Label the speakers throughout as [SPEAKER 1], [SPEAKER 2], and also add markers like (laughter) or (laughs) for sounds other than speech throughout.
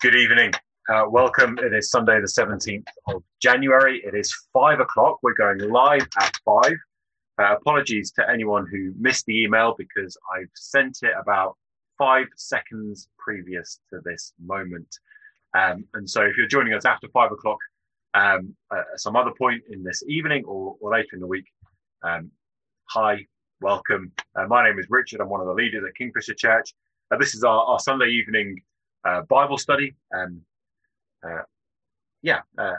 [SPEAKER 1] Good evening. Uh, welcome. It is Sunday, the 17th of January. It is five o'clock. We're going live at five. Uh, apologies to anyone who missed the email because I've sent it about five seconds previous to this moment. Um, and so if you're joining us after five o'clock, um, some other point in this evening or, or later in the week, um, hi, welcome. Uh, my name is Richard. I'm one of the leaders at Kingfisher Church. Uh, this is our, our Sunday evening uh, Bible study. Um, uh, yeah, uh,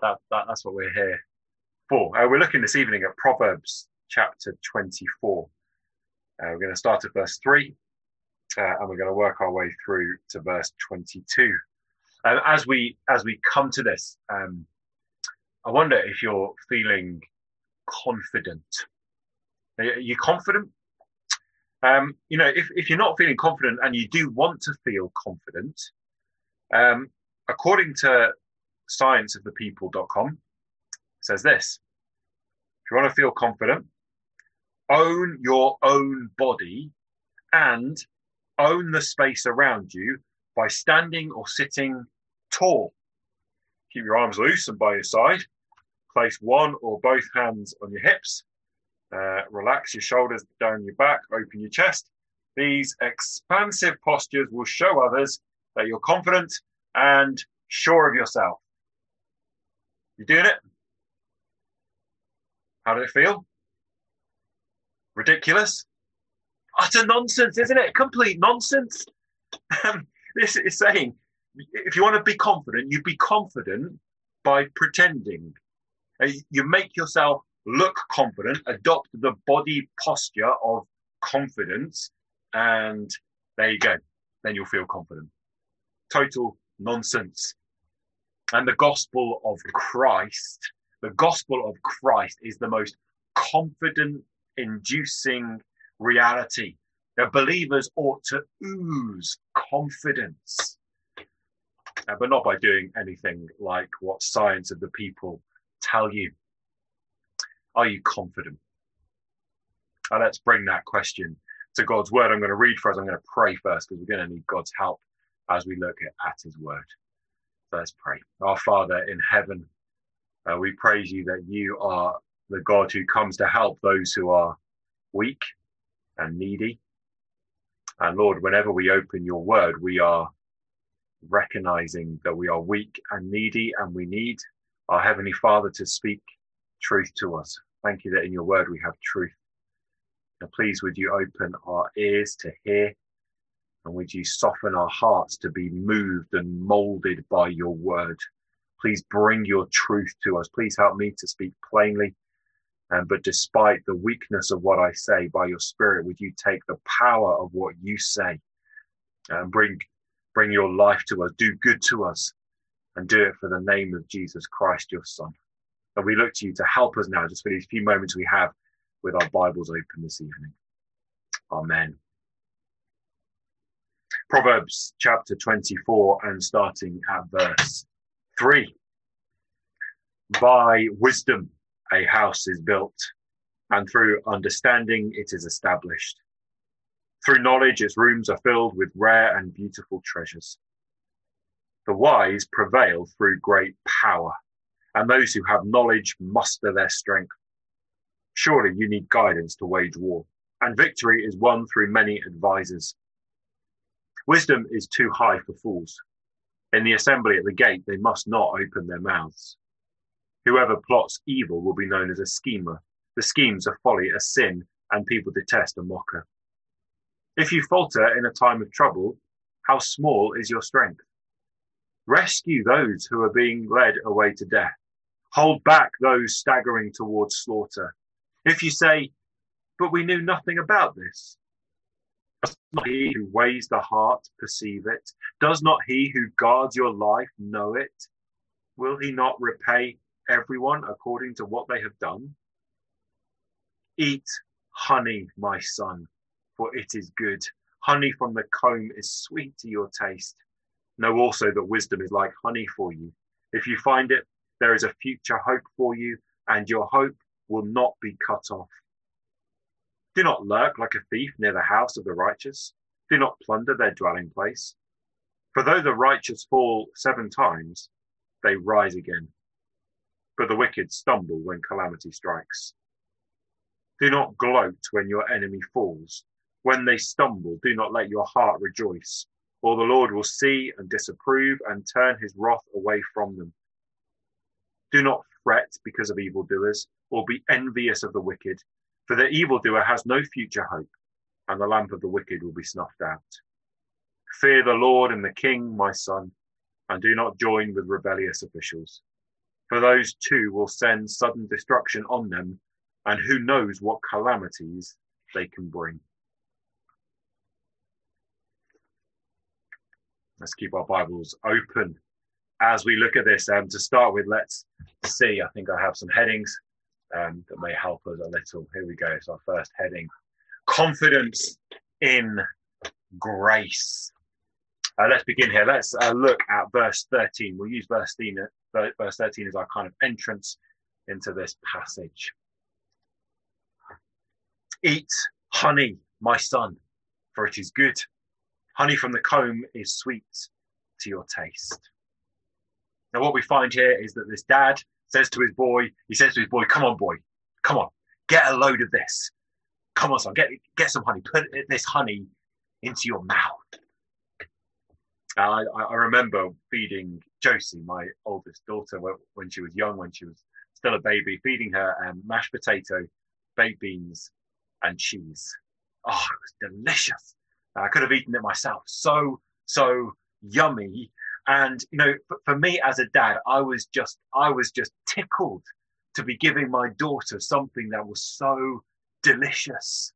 [SPEAKER 1] that, that, that's what we're here for. Uh, we're looking this evening at Proverbs chapter 24. Uh, we're going to start at verse 3 uh, and we're going to work our way through to verse 22. as we as we come to this, um, I wonder if you're feeling confident. Are you confident? Um, you know, if, if you're not feeling confident and you do want to feel confident, um, according to scienceofthepeople.com, says this if you want to feel confident, own your own body and own the space around you by standing or sitting tall. Keep your arms loose and by your side. Place one or both hands on your hips uh, relax your shoulders down your back, open your chest. These expansive postures will show others that you're confident and sure of yourself. You doing it? How did it feel? Ridiculous? Utter nonsense, isn't it? Complete nonsense. Um, this is saying if you want to be confident, you'd be confident by pretending. Uh, you make yourself look confident, adopt the body posture of confidence, and there you go. Then you'll feel confident. Total nonsense. And the gospel of Christ, the gospel of Christ is the most confident inducing reality. The believers ought to ooze confidence, uh, but not by doing anything like what science of the people tell you. Are you confident? Now let's bring that question to God's word. I'm going to read for us. I'm going to pray first because we're going to need God's help as we look at, at his word. So let's pray. Our Father in heaven, uh, we praise you that you are the God who comes to help those who are weak and needy. And Lord, whenever we open your word, we are recognizing that we are weak and needy and we need our Heavenly Father to speak truth to us. Thank you that in your word we have truth. And please, would you open our ears to hear and would you soften our hearts to be moved and molded by your word? Please bring your truth to us. Please help me to speak plainly. Um, but despite the weakness of what I say, by your spirit, would you take the power of what you say and bring, bring your life to us, do good to us, and do it for the name of Jesus Christ, your Son. And we look to you to help us now, just for these few moments we have with our Bibles open this evening. Amen. Proverbs chapter 24 and starting at verse 3. By wisdom a house is built, and through understanding it is established. Through knowledge its rooms are filled with rare and beautiful treasures. The wise prevail through great power and those who have knowledge muster their strength. Surely you need guidance to wage war, and victory is won through many advisers. Wisdom is too high for fools. In the assembly at the gate, they must not open their mouths. Whoever plots evil will be known as a schemer. The schemes of folly a sin, and people detest a mocker. If you falter in a time of trouble, how small is your strength? Rescue those who are being led away to death hold back those staggering towards slaughter. If you say, but we knew nothing about this, does not he who weighs the heart perceive it? Does not he who guards your life know it? Will he not repay everyone according to what they have done? Eat honey, my son, for it is good. Honey from the comb is sweet to your taste. Know also that wisdom is like honey for you. If you find it, there is a future hope for you, and your hope will not be cut off. Do not lurk like a thief near the house of the righteous. Do not plunder their dwelling place. For though the righteous fall seven times, they rise again. But the wicked stumble when calamity strikes. Do not gloat when your enemy falls. When they stumble, do not let your heart rejoice, or the Lord will see and disapprove and turn his wrath away from them. Do not fret because of evildoers, or be envious of the wicked, for the evildoer has no future hope, and the lamp of the wicked will be snuffed out. Fear the Lord and the King, my son, and do not join with rebellious officials. For those too will send sudden destruction on them, and who knows what calamities they can bring. Let's keep our Bibles open as we look at this. Um, to start with, let's see. I think I have some headings um, that may help us a little. Here we go. It's our first heading confidence in grace. Uh, let's begin here. Let's uh, look at verse 13. We'll use verse 13, uh, verse 13 as our kind of entrance into this passage. Eat honey, my son, for it is good. Honey from the comb is sweet to your taste. Now, what we find here is that this dad says to his boy, he says to his boy, Come on, boy, come on, get a load of this. Come on, son, get, get some honey. Put this honey into your mouth. I, I remember feeding Josie, my oldest daughter, when she was young, when she was still a baby, feeding her um, mashed potato, baked beans, and cheese. Oh, it was delicious. I could have eaten it myself. So, so yummy. And, you know, for, me as a dad, I was just, I was just tickled to be giving my daughter something that was so delicious.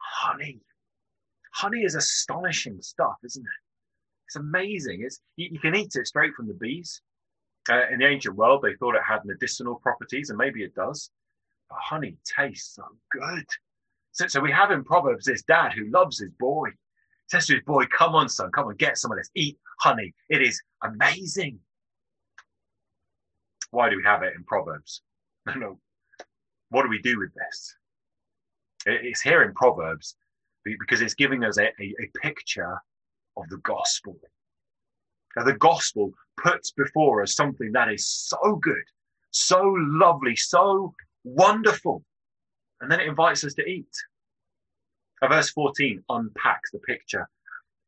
[SPEAKER 1] Honey. Honey is astonishing stuff, isn't it? It's amazing. It's you, you can eat it straight from the bees. Uh, in the ancient world, they thought it had medicinal properties, and maybe it does. But honey tastes so good. So, so we have in Proverbs this dad who loves his boy. Says to his boy, "Come on, son, come on, get some of this. Eat honey. It is amazing." Why do we have it in Proverbs? No, (laughs) no. What do we do with this? It's here in Proverbs because it's giving us a, a, a picture of the gospel. Now, the gospel puts before us something that is so good, so lovely, so wonderful. And then it invites us to eat. Now, verse 14 unpacks the picture.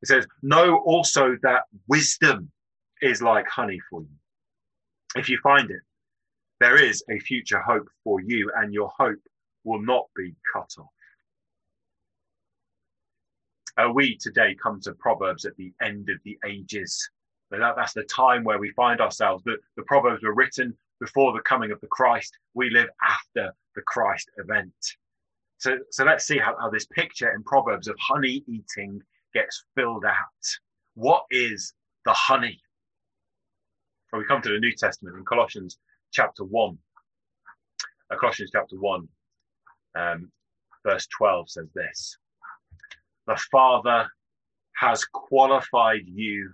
[SPEAKER 1] It says, Know also that wisdom is like honey for you. If you find it, there is a future hope for you, and your hope will not be cut off. Uh, we today come to Proverbs at the end of the ages. That, that's the time where we find ourselves. The, the Proverbs were written before the coming of the Christ. We live after the Christ event. So, so let's see how, how this picture in Proverbs of honey eating gets filled out. What is the honey? Well, we come to the New Testament in Colossians chapter 1. Uh, Colossians chapter 1, um, verse 12 says this the Father has qualified you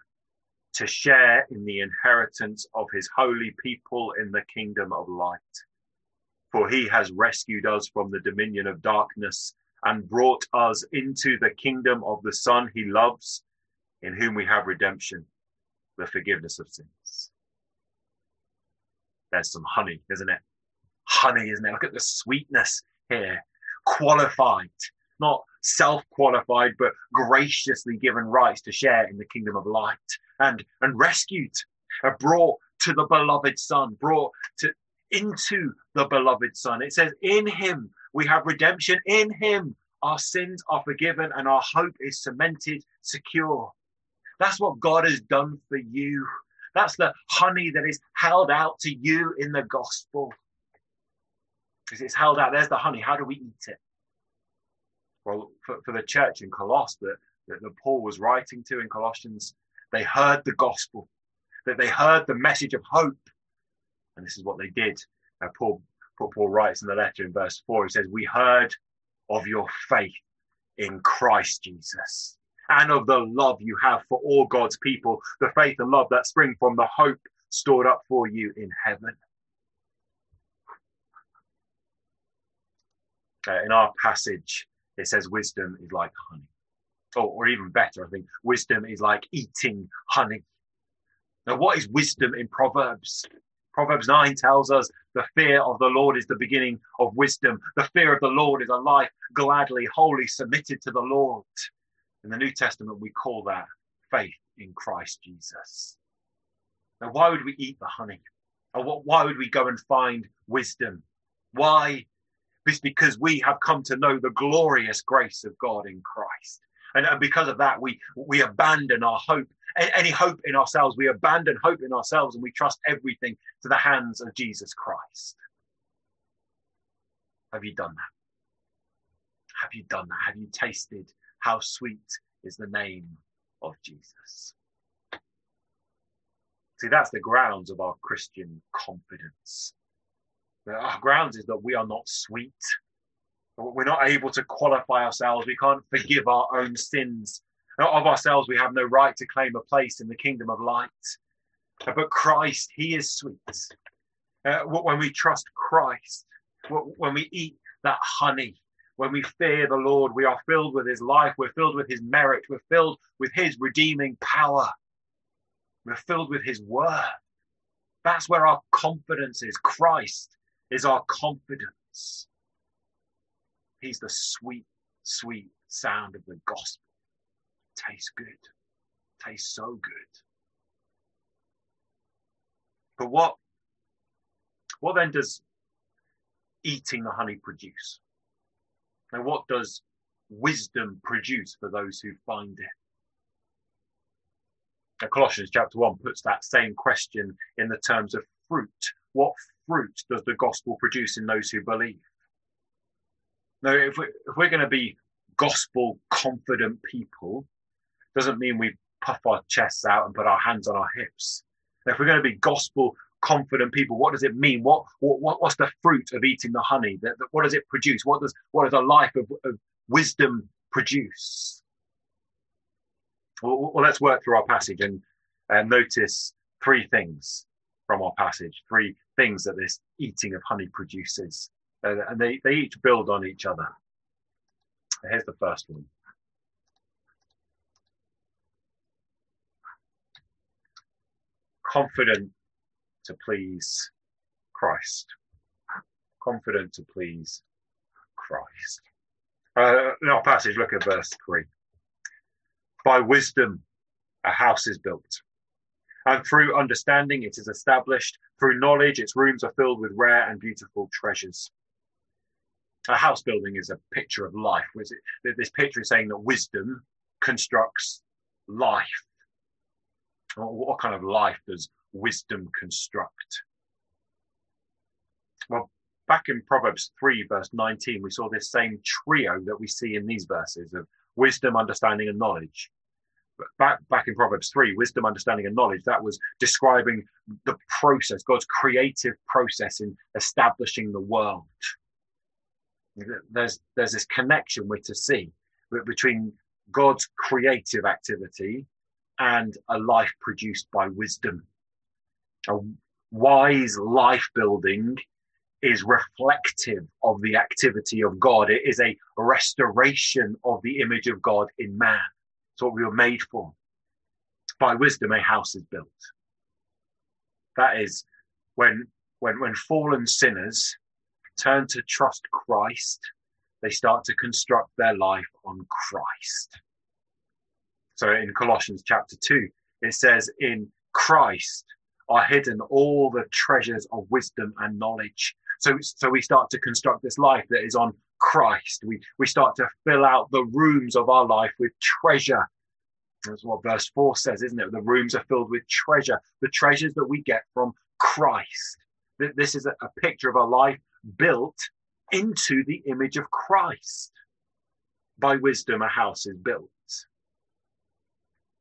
[SPEAKER 1] to share in the inheritance of his holy people in the kingdom of light. For he has rescued us from the dominion of darkness and brought us into the kingdom of the Son he loves, in whom we have redemption, the forgiveness of sins. There's some honey, isn't it? Honey, isn't it? Look at the sweetness here. Qualified, not self qualified, but graciously given rights to share in the kingdom of light and, and rescued, uh, brought to the beloved Son, brought to into the beloved Son. It says, In him we have redemption, in him our sins are forgiven, and our hope is cemented, secure. That's what God has done for you. That's the honey that is held out to you in the gospel. Because it's held out. There's the honey. How do we eat it? Well, for, for the church in Colossus that, that, that Paul was writing to in Colossians, they heard the gospel, that they heard the message of hope. And this is what they did. Uh, Paul, Paul writes in the letter in verse 4, he says, We heard of your faith in Christ Jesus and of the love you have for all God's people, the faith and love that spring from the hope stored up for you in heaven. Uh, in our passage, it says wisdom is like honey. or, or even better, I think wisdom is like eating honey. Now, what is wisdom in Proverbs? Proverbs 9 tells us the fear of the Lord is the beginning of wisdom. The fear of the Lord is a life gladly, wholly submitted to the Lord. In the New Testament, we call that faith in Christ Jesus. Now, why would we eat the honey? Or why would we go and find wisdom? Why? It's because we have come to know the glorious grace of God in Christ. And because of that, we, we abandon our hope, any hope in ourselves. We abandon hope in ourselves and we trust everything to the hands of Jesus Christ. Have you done that? Have you done that? Have you tasted how sweet is the name of Jesus? See, that's the grounds of our Christian confidence. Our grounds is that we are not sweet. We're not able to qualify ourselves. We can't forgive our own sins. Of ourselves, we have no right to claim a place in the kingdom of light. But Christ, He is sweet. Uh, when we trust Christ, when we eat that honey, when we fear the Lord, we are filled with His life, we're filled with His merit, we're filled with His redeeming power, we're filled with His word. That's where our confidence is. Christ is our confidence. He's the sweet, sweet sound of the gospel. Tastes good. Tastes so good. But what, what then does eating the honey produce? And what does wisdom produce for those who find it? Now, Colossians chapter 1 puts that same question in the terms of fruit. What fruit does the gospel produce in those who believe? Now, if, we, if we're going to be gospel confident people, doesn't mean we puff our chests out and put our hands on our hips. If we're going to be gospel confident people, what does it mean? What, what what's the fruit of eating the honey? What does it produce? What does what does a life of, of wisdom produce? Well, well, let's work through our passage and, and notice three things from our passage, three things that this eating of honey produces. Uh, and they, they each build on each other. Here's the first one. Confident to please Christ. Confident to please Christ. Uh, in our passage, look at verse 3. By wisdom, a house is built. And through understanding, it is established. Through knowledge, its rooms are filled with rare and beautiful treasures. A house building is a picture of life. This picture is saying that wisdom constructs life. What kind of life does wisdom construct? Well, back in Proverbs 3, verse 19, we saw this same trio that we see in these verses of wisdom, understanding, and knowledge. But back, back in Proverbs 3, wisdom, understanding, and knowledge, that was describing the process, God's creative process in establishing the world. There's, there's this connection we're to see between God's creative activity and a life produced by wisdom. A wise life building is reflective of the activity of God. It is a restoration of the image of God in man. It's what we were made for. By wisdom, a house is built. That is when, when, when fallen sinners turn to trust Christ, they start to construct their life on Christ. So in Colossians chapter 2, it says, In Christ are hidden all the treasures of wisdom and knowledge. So, so we start to construct this life that is on Christ. We, we start to fill out the rooms of our life with treasure. That's what verse 4 says, isn't it? The rooms are filled with treasure, the treasures that we get from Christ. This is a, a picture of a life built into the image of Christ. By wisdom, a house is built.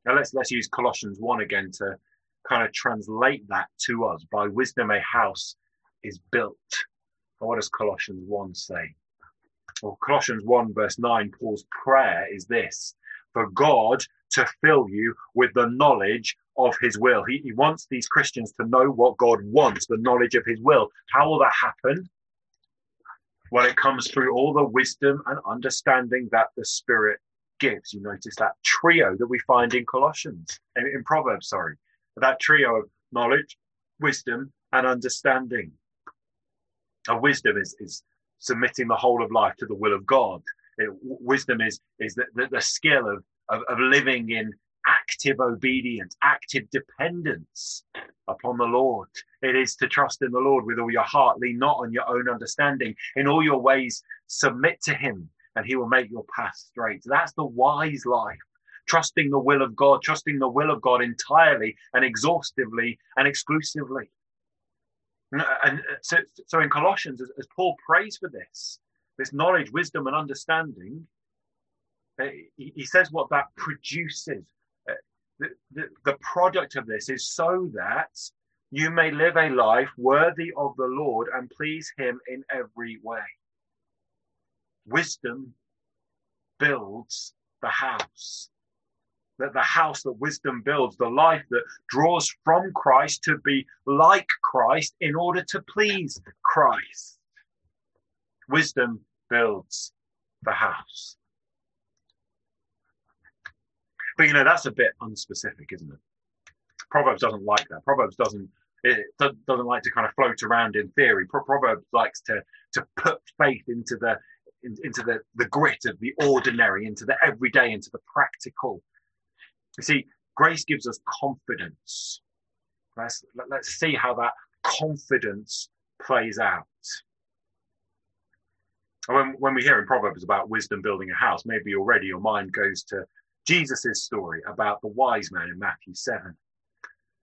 [SPEAKER 1] Now let's let's use Colossians 1 again to kind of translate that to us. By wisdom, a house is built. And what does Colossians 1 say? Well, Colossians 1, verse 9, Paul's prayer is this for God to fill you with the knowledge of his will. He, he wants these Christians to know what God wants, the knowledge of his will. How will that happen? Well, it comes through all the wisdom and understanding that the Spirit gives. You notice that trio that we find in Colossians, in, Proverbs, sorry, that trio of knowledge, wisdom, and understanding. And wisdom is, is submitting the whole of life to the will of God. It, wisdom is, is the, the, the skill of, of, of living in active obedience, active dependence upon the Lord. It is to trust in the Lord with all your heart, lean not on your own understanding. In all your ways, submit to Him, and He will make your path straight. That's the wise life. Trusting the will of God, trusting the will of God entirely and exhaustively and exclusively. And so, so in Colossians, as, Paul prays for this, this knowledge, wisdom, and understanding, uh, he, says what that produces the, the, product of this is so that you may live a life worthy of the Lord and please Him in every way. Wisdom builds the house. That the house that wisdom builds, the life that draws from Christ to be like Christ in order to please Christ. Wisdom builds the house. But you know, that's a bit unspecific, isn't it? Proverbs doesn't like that. Proverbs doesn't it doesn't like to kind of float around in theory. Proverbs likes to to put faith into the into the the grit of the ordinary, into the everyday, into the practical. You see, grace gives us confidence. Let's let's see how that confidence plays out. When, when we hear in Proverbs about wisdom building a house, maybe already your mind goes to Jesus' story about the wise man in Matthew 7.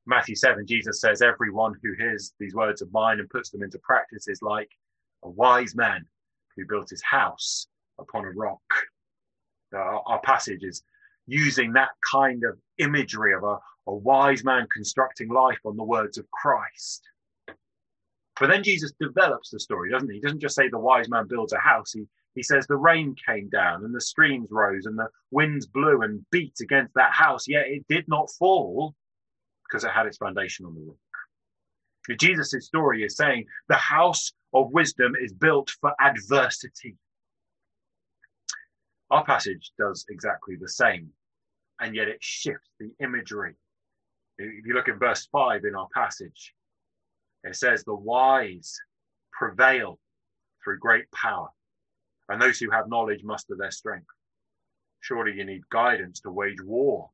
[SPEAKER 1] Matthew 7, Jesus says, Everyone who hears these words of mine and puts them into practice is like a wise man who built his house upon a rock. Our, our passage is using that kind of imagery of a, a wise man constructing life on the words of Christ. But then Jesus develops the story, doesn't he? He doesn't just say the wise man builds a house, he, he says the rain came down and the streams rose and the winds blew and beat against that house, yet it did not fall because it had its foundation on the rock. Jesus' story is saying the house of wisdom is built for adversity. Our passage does exactly the same, and yet it shifts the imagery. If you look at verse 5 in our passage, it says, The wise prevail through great power and those who have knowledge muster their strength. Surely you need guidance to wage war.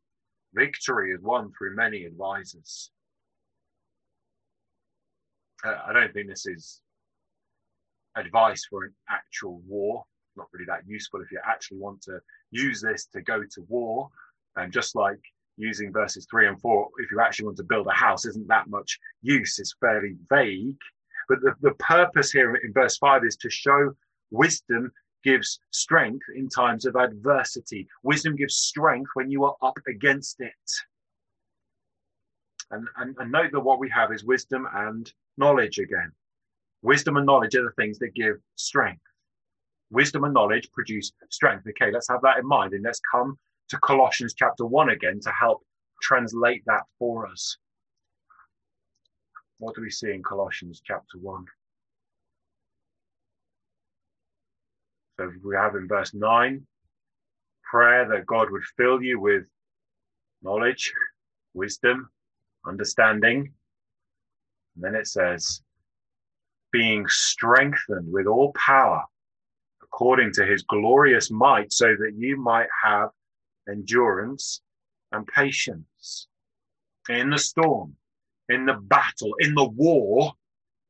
[SPEAKER 1] Victory is won through many advisors. I don't think this is advice for an actual war. Not really that useful if you actually want to use this to go to war. And just like using verses three and four, if you actually want to build a house, isn't that much use. It's fairly vague. But the, the purpose here in verse five is to show wisdom gives strength in times of adversity. Wisdom gives strength when you are up against it. And, and, and note that what we have is wisdom and knowledge again. Wisdom and knowledge are the things that give strength. Wisdom and knowledge produce strength. Okay, let's have that in mind. And let's come to Colossians chapter 1 again to help translate that for us. What do we see in Colossians chapter 1? So we have in verse 9 prayer that God would fill you with knowledge, (laughs) wisdom, understanding. And then it says, being strengthened with all power according to his glorious might, so that you might have endurance and patience. In the storm, in the battle, in the war,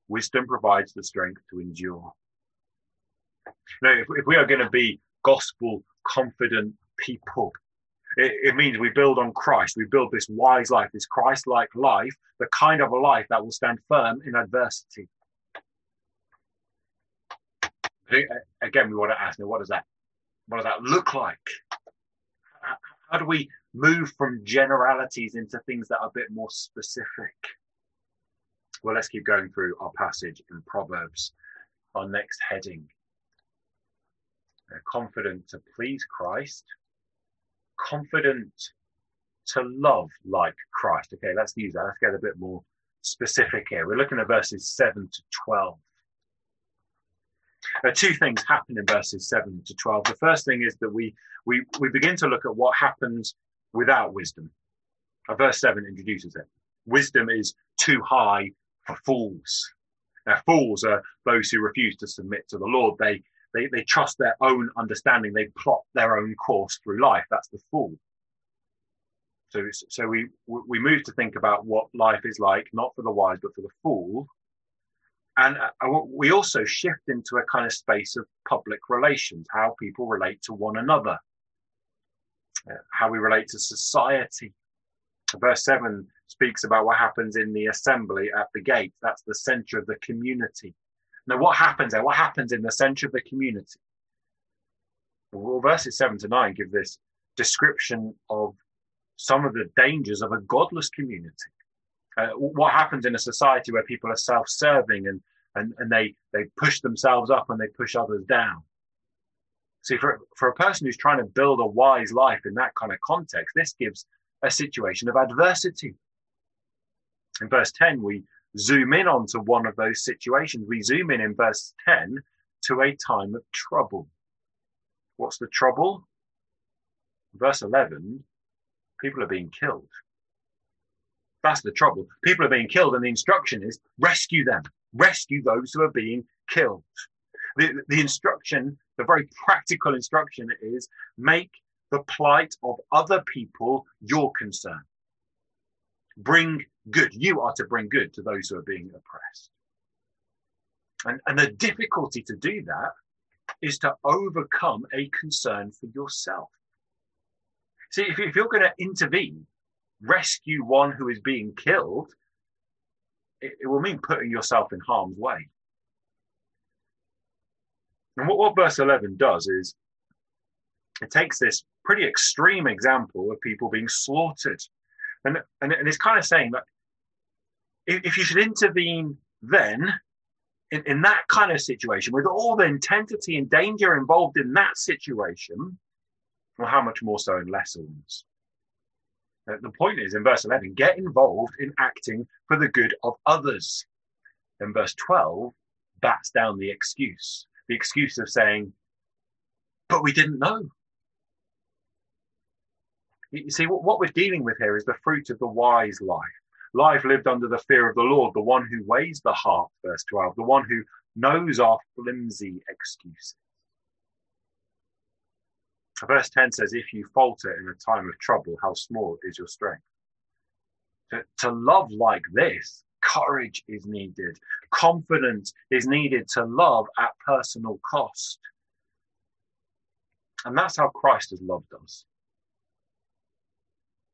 [SPEAKER 1] wisdom provides the strength to endure. Now, if, if we are going to be gospel confident people, it, it, means we build on Christ. We build this wise life, this Christ like life, the kind of a life that will stand firm in adversity. Again, we want to ask, now, what does that, what does that look like? How do we move from generalities into things that are a bit more specific? Well, let's keep going through our passage in Proverbs, our next heading confident to please Christ, confident to love like Christ. Okay, let's use that. Let's get a bit more specific here. We're looking at verses 7 to 12. Uh, two things happen in verses 7 to 12. The first thing is that we, we, we begin to look at what happens without wisdom. Uh, verse 7 introduces it. Wisdom is too high for fools. Now, fools are those who refuse to submit to the Lord. They, they, they trust their own understanding. They plot their own course through life. That's the fool. So, so we, we move to think about what life is like, not for the wise, but for the fool. And uh, we also shift into a kind of space of public relations, how people relate to one another, uh, how we relate to society. Verse 7 speaks about what happens in the assembly at the gate. That's the center of the community. Now, what happens there? What happens in the center of the community? Well, verses 7 to 9 give this description of some of the dangers of a godless community. Uh, what happens in a society where people are self-serving and, and, and they, they push themselves up and they push others down. See, for, for a person who's trying to build a wise life in that kind of context, this gives a situation of adversity. In verse 10, we zoom in onto one of those situations. We zoom in in verse 10 to a time of trouble. What's the trouble? Verse 11, people are being killed. That's the trouble. People are being killed, and the instruction is rescue them, rescue those who are being killed. The, the instruction, the very practical instruction is make the plight of other people your concern. Bring good. You are to bring good to those who are being oppressed. And, and the difficulty to do that is to overcome a concern for yourself. See, if, if you're going to intervene, rescue one who is being killed, it, it, will mean putting yourself in harm's way. And what, what verse 11 does is it takes this pretty extreme example of people being slaughtered. And, and, and it's kind of saying that if, if you should intervene then, in, in that kind of situation, with all the intensity and danger involved in that situation, well, how much more so in lesser ones? Uh, the point is in verse 11, get involved in acting for the good of others. In verse 12, bats down the excuse, the excuse of saying, but we didn't know. You see, what we're dealing with here is the fruit of the wise life. Life lived under the fear of the Lord, the one who weighs the heart, verse 12, the one who knows our flimsy excuses. Verse 10 says, If you falter in a time of trouble, how small is your strength? To, to love like this, courage is needed, confidence is needed to love at personal cost. And that's how Christ has loved us.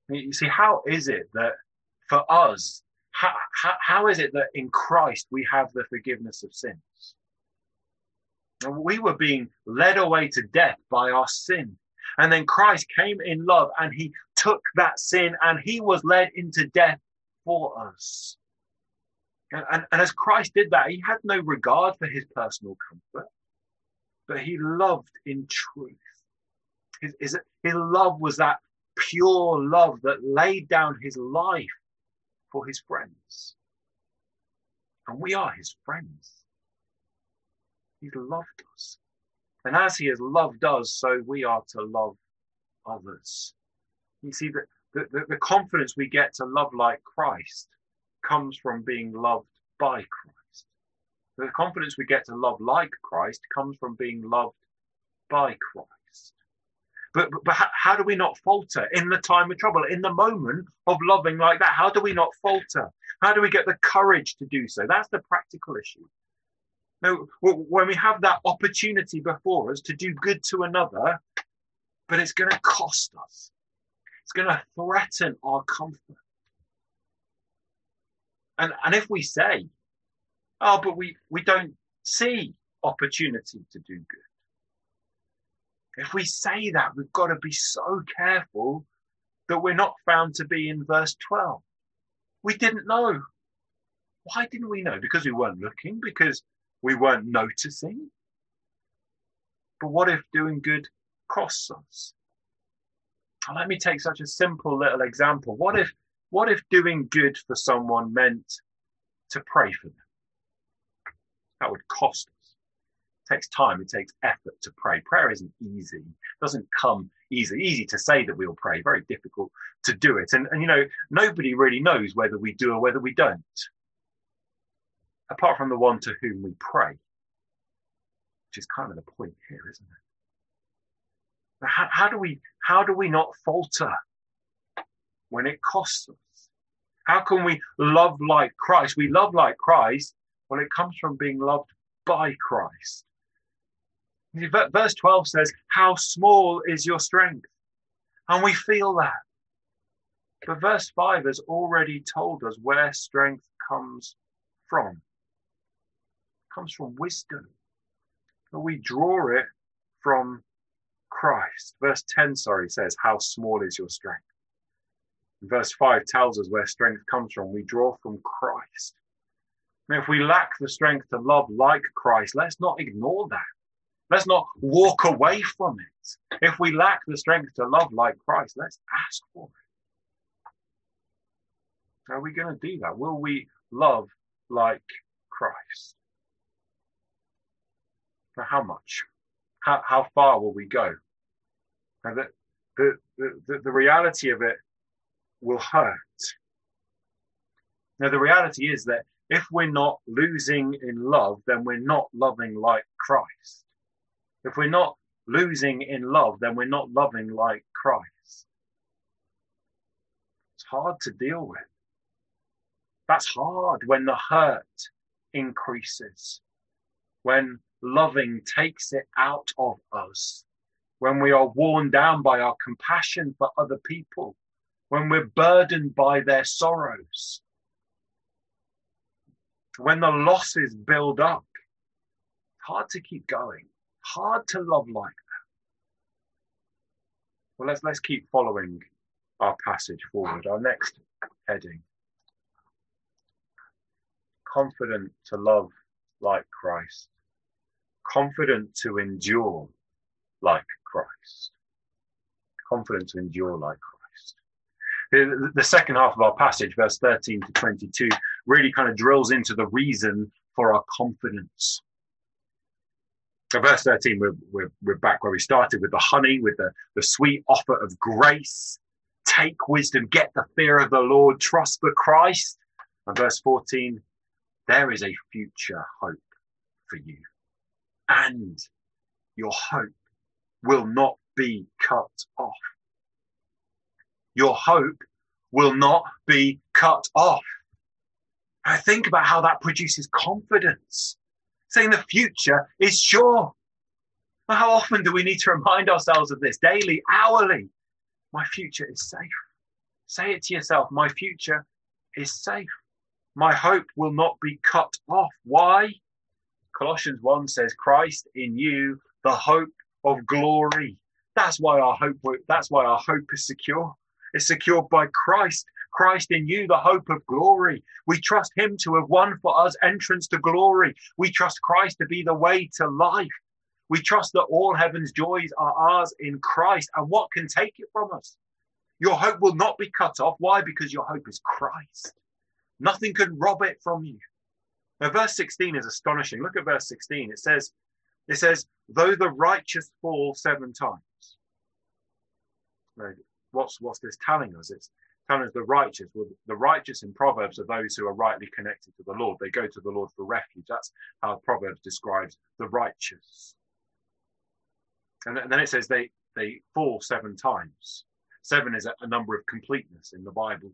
[SPEAKER 1] You see, how is it that for us, how, how, how is it that in Christ we have the forgiveness of sins? We were being led away to death by our sin. And then Christ came in love and he took that sin and he was led into death for us. And, and, and, as Christ did that, he had no regard for his personal comfort, but he loved in truth. His, his, his love was that pure love that laid down his life for his friends. And we are his friends. He's loved us. And as he has loved us, so we are to love others. You see, the, the, the confidence we get to love like Christ comes from being loved by Christ. The confidence we get to love like Christ comes from being loved by Christ. But, but, but how do we not falter in the time of trouble, in the moment of loving like that? How do we not falter? How do we get the courage to do so? That's the practical issue. Now, when we have that opportunity before us to do good to another, but it's going to cost us, it's going to threaten our comfort. And, and if we say, oh, but we, we don't see opportunity to do good, if we say that, we've got to be so careful that we're not found to be in verse 12. We didn't know. Why didn't we know? Because we weren't looking, because we weren't noticing. But what if doing good costs us? let me take such a simple little example. What if what if doing good for someone meant to pray for them? That would cost. Takes time, it takes effort to pray. Prayer isn't easy. It doesn't come easy. Easy to say that we'll pray, very difficult to do it. And, and you know, nobody really knows whether we do or whether we don't. Apart from the one to whom we pray. Which is kind of the point here, isn't it? How, how do we how do we not falter when it costs us? How can we love like Christ? We love like Christ when it comes from being loved by Christ. Verse 12 says, How small is your strength? And we feel that. But verse 5 has already told us where strength comes from. It comes from wisdom. But we draw it from Christ. Verse 10, sorry, says, How small is your strength? Verse 5 tells us where strength comes from. We draw from Christ. And if we lack the strength to love like Christ, let's not ignore that. Let's not walk away from it. If we lack the strength to love like Christ, let's ask for it. Are we going to do that? Will we love like Christ? For how much? How, how far will we go? Now, the, the, the, the reality of it will hurt. Now, the reality is that if we're not losing in love, then we're not loving like Christ. If we're not losing in love, then we're not loving like Christ. It's hard to deal with. That's hard when the hurt increases, when loving takes it out of us, when we are worn down by our compassion for other people, when we're burdened by their sorrows when the losses build up, it's hard to keep going, hard to love like that. Well, let's let's keep following our passage forward. Our next heading: confident to love like Christ, confident to endure like Christ, confident to endure like Christ the second half of our passage, verse 13 to 22, really kind of drills into the reason for our confidence. Verse 13, we're, we're, we're back where we started with the honey, with the, the sweet offer of grace. Take wisdom, get the fear of the Lord, trust the Christ. And verse 14, there is a future hope for you. And your hope will not be cut off your hope will not be cut off. I think about how that produces confidence, saying the future is sure. How often do we need to remind ourselves of this daily, hourly? My future is safe. Say it to yourself my future is safe. My hope will not be cut off. Why? Colossians 1 says, Christ in you, the hope of glory. That's why our hope that's why our hope is secure It's secured by Christ. Christ in you, the hope of glory. We trust him to have won for us entrance to glory. We trust Christ to be the way to life. We trust that all heaven's joys are ours in Christ. And what can take it from us? Your hope will not be cut off. Why? Because your hope is Christ. Nothing can rob it from you. Now, verse 16 is astonishing. Look at verse 16. It says, it says, though the righteous fall seven times. What's what's this telling us? It's telling the righteous. Well, the righteous in Proverbs are those who are rightly connected to the Lord. They go to the Lord for refuge. That's how Proverbs describes the righteous. And then it says they they fall seven times. Seven is a, number of completeness in the Bible.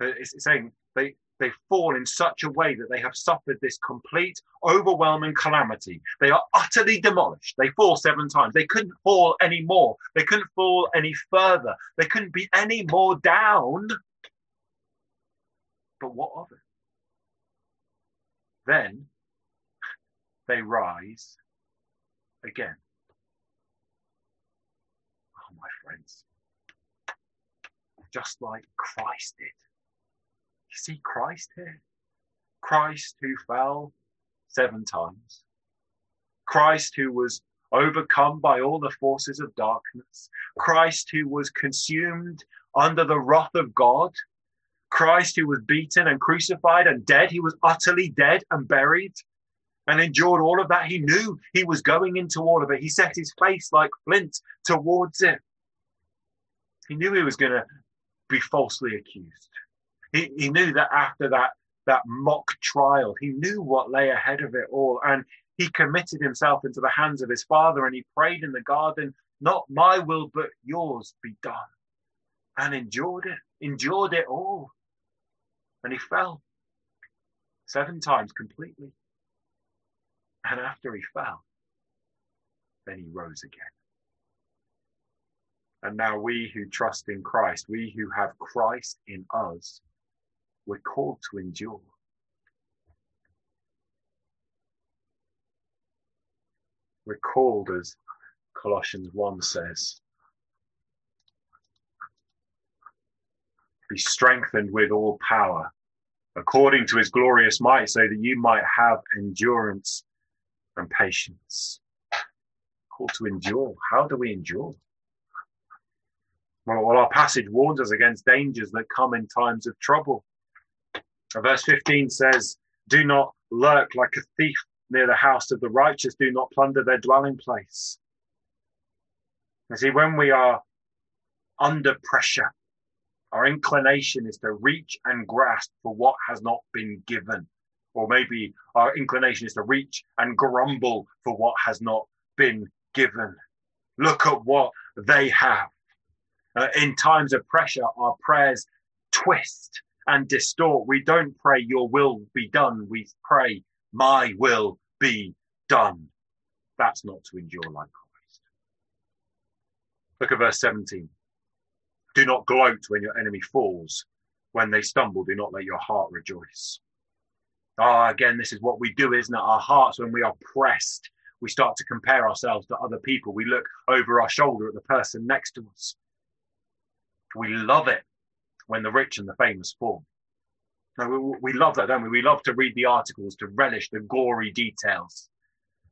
[SPEAKER 1] It's saying they they fall in such a way that they have suffered this complete, overwhelming calamity. They are utterly demolished. They fall seven times. They couldn't fall any more. They couldn't fall any further. They couldn't be any more down. But what of it? Then they rise again. Oh, my friends. Just like Christ did you see Christ here? Christ who fell seven times. Christ who was overcome by all the forces of darkness. Christ who was consumed under the wrath of God. Christ who was beaten and crucified and dead. He was utterly dead and buried. and endured all of that. He knew he was going into all of it. He set his face like flint towards it. He knew he was going to be falsely accused. He, he knew that after that, that mock trial, he knew what lay ahead of it all. And he committed himself into the hands of his father and he prayed in the garden, Not my will, but yours be done. And endured it, endured it all. And he fell seven times completely. And after he fell, then he rose again. And now we who trust in Christ, we who have Christ in us, we're called to endure. We're called, as Colossians 1 says, be strengthened with all power according to his glorious might, so that you might have endurance and patience. Called to endure. How do we endure? Well, our passage warns us against dangers that come in times of trouble. Verse 15 says, Do not lurk like a thief near the house of the righteous, do not plunder their dwelling place. You see, when we are under pressure, our inclination is to reach and grasp for what has not been given. Or maybe our inclination is to reach and grumble for what has not been given. Look at what they have. Uh, in times of pressure, our prayers twist and distort. We don't pray, Your will be done. We pray, My will be done. That's not to endure like Christ. Look at verse 17. Do not gloat when your enemy falls. When they stumble, do not let your heart rejoice. Ah, again, this is what we do, isn't it? Our hearts, when we are pressed, we start to compare ourselves to other people. We look over our shoulder at the person next to us. We love it when the rich and the famous fall. We love that, don't we? We love to read the articles, to relish the gory details.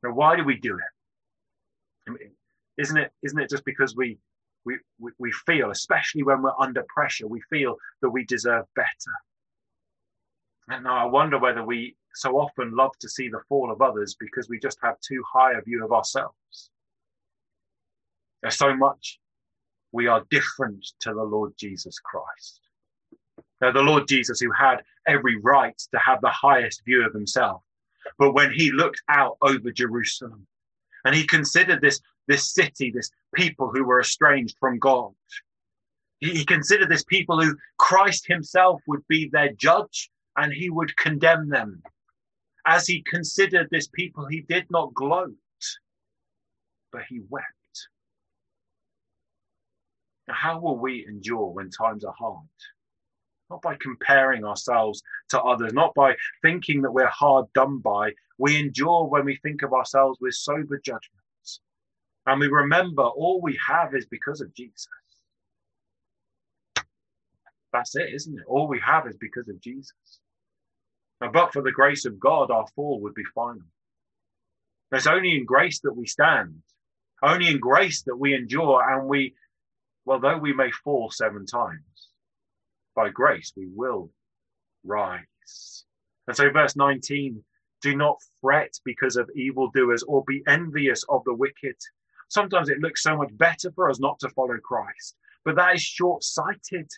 [SPEAKER 1] Now, why do we do it? I mean, isn't it? Isn't it just because we we, we, we feel, especially when we're under pressure, we feel that we deserve better. And now I wonder whether we so often love to see the fall of others because we just have too high a view of ourselves. There's so much we are different to the Lord Jesus Christ. Now, the Lord Jesus, who had every right to have the highest view of himself, but when he looked out over Jerusalem and he considered this this city, this people who were estranged from God. He, considered this people who Christ himself would be their judge and he would condemn them. As he considered this people, he did not gloat, but he wept. Now, how will we endure when times are hard? Not by comparing ourselves to others, not by thinking that we're hard done by. We endure when we think of ourselves with sober judgments. and we remember all we have is because of Jesus. That's it, isn't it? All we have is because of Jesus. Now, but for the grace of God, our fall would be final. It's only in grace that we stand, only in grace that we endure, and we, well, though we may fall seven times, by grace we will rise. And so, verse 19 do not fret because of evildoers or be envious of the wicked Sometimes it looks so much better for us not to follow Christ, but that is short sighted.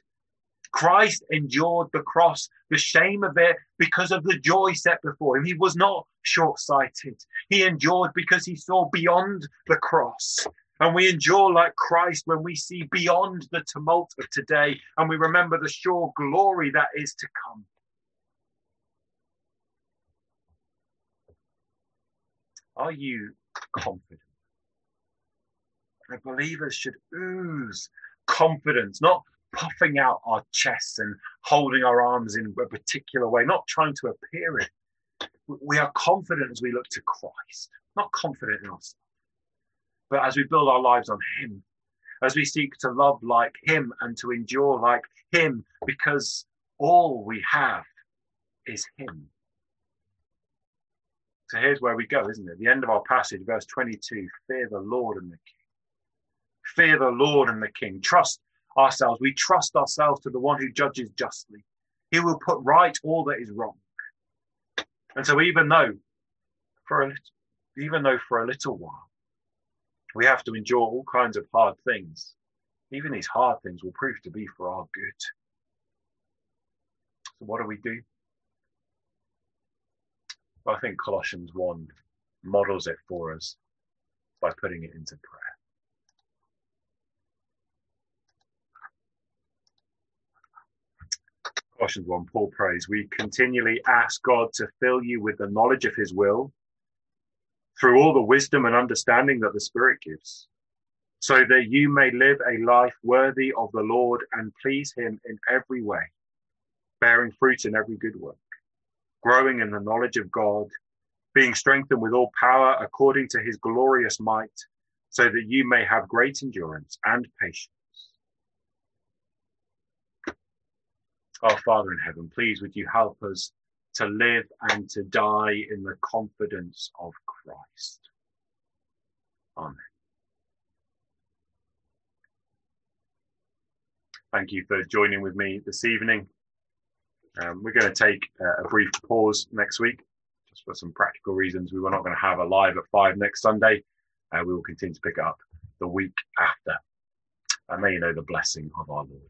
[SPEAKER 1] Christ endured the cross, the shame of it, because of the joy set before him. He was not short sighted. He endured because he saw beyond the cross. And we endure like Christ when we see beyond the tumult of today and we remember the sure glory that is to come. Are you confident? The believers should ooze confidence, not puffing out our chests and holding our arms in a particular way, not trying to appear it. We are confident as we look to Christ, not confident in ourselves, but as we build our lives on Him, as we seek to love like Him and to endure like Him, because all we have is Him. So here's where we go, isn't it? The end of our passage, verse 22 Fear the Lord and the King fear the Lord and the King. Trust ourselves. We trust ourselves to the one who judges justly. He will put right all that is wrong. And so, even though for a, even though for a little while we have to endure all kinds of hard things, even these hard things will prove to be for our good. So, what do we do? I think Colossians 1 models it for us by putting it into prayer. Colossians 1, Paul prays, We continually ask God to fill you with the knowledge of his will through all the wisdom and understanding that the Spirit gives, so that you may live a life worthy of the Lord and please him in every way, bearing fruit in every good work, growing in the knowledge of God, being strengthened with all power according to his glorious might, so that you may have great endurance and patience. Our Father in heaven, please would you help us to live and to die in the confidence of Christ. Amen. Thank you for joining with me this evening. Um, we're going to take uh, a brief pause next week, just for some practical reasons. We were not going to have a live at five next Sunday. Uh, we will continue to pick up the week after. And may you know the blessing of our Lord.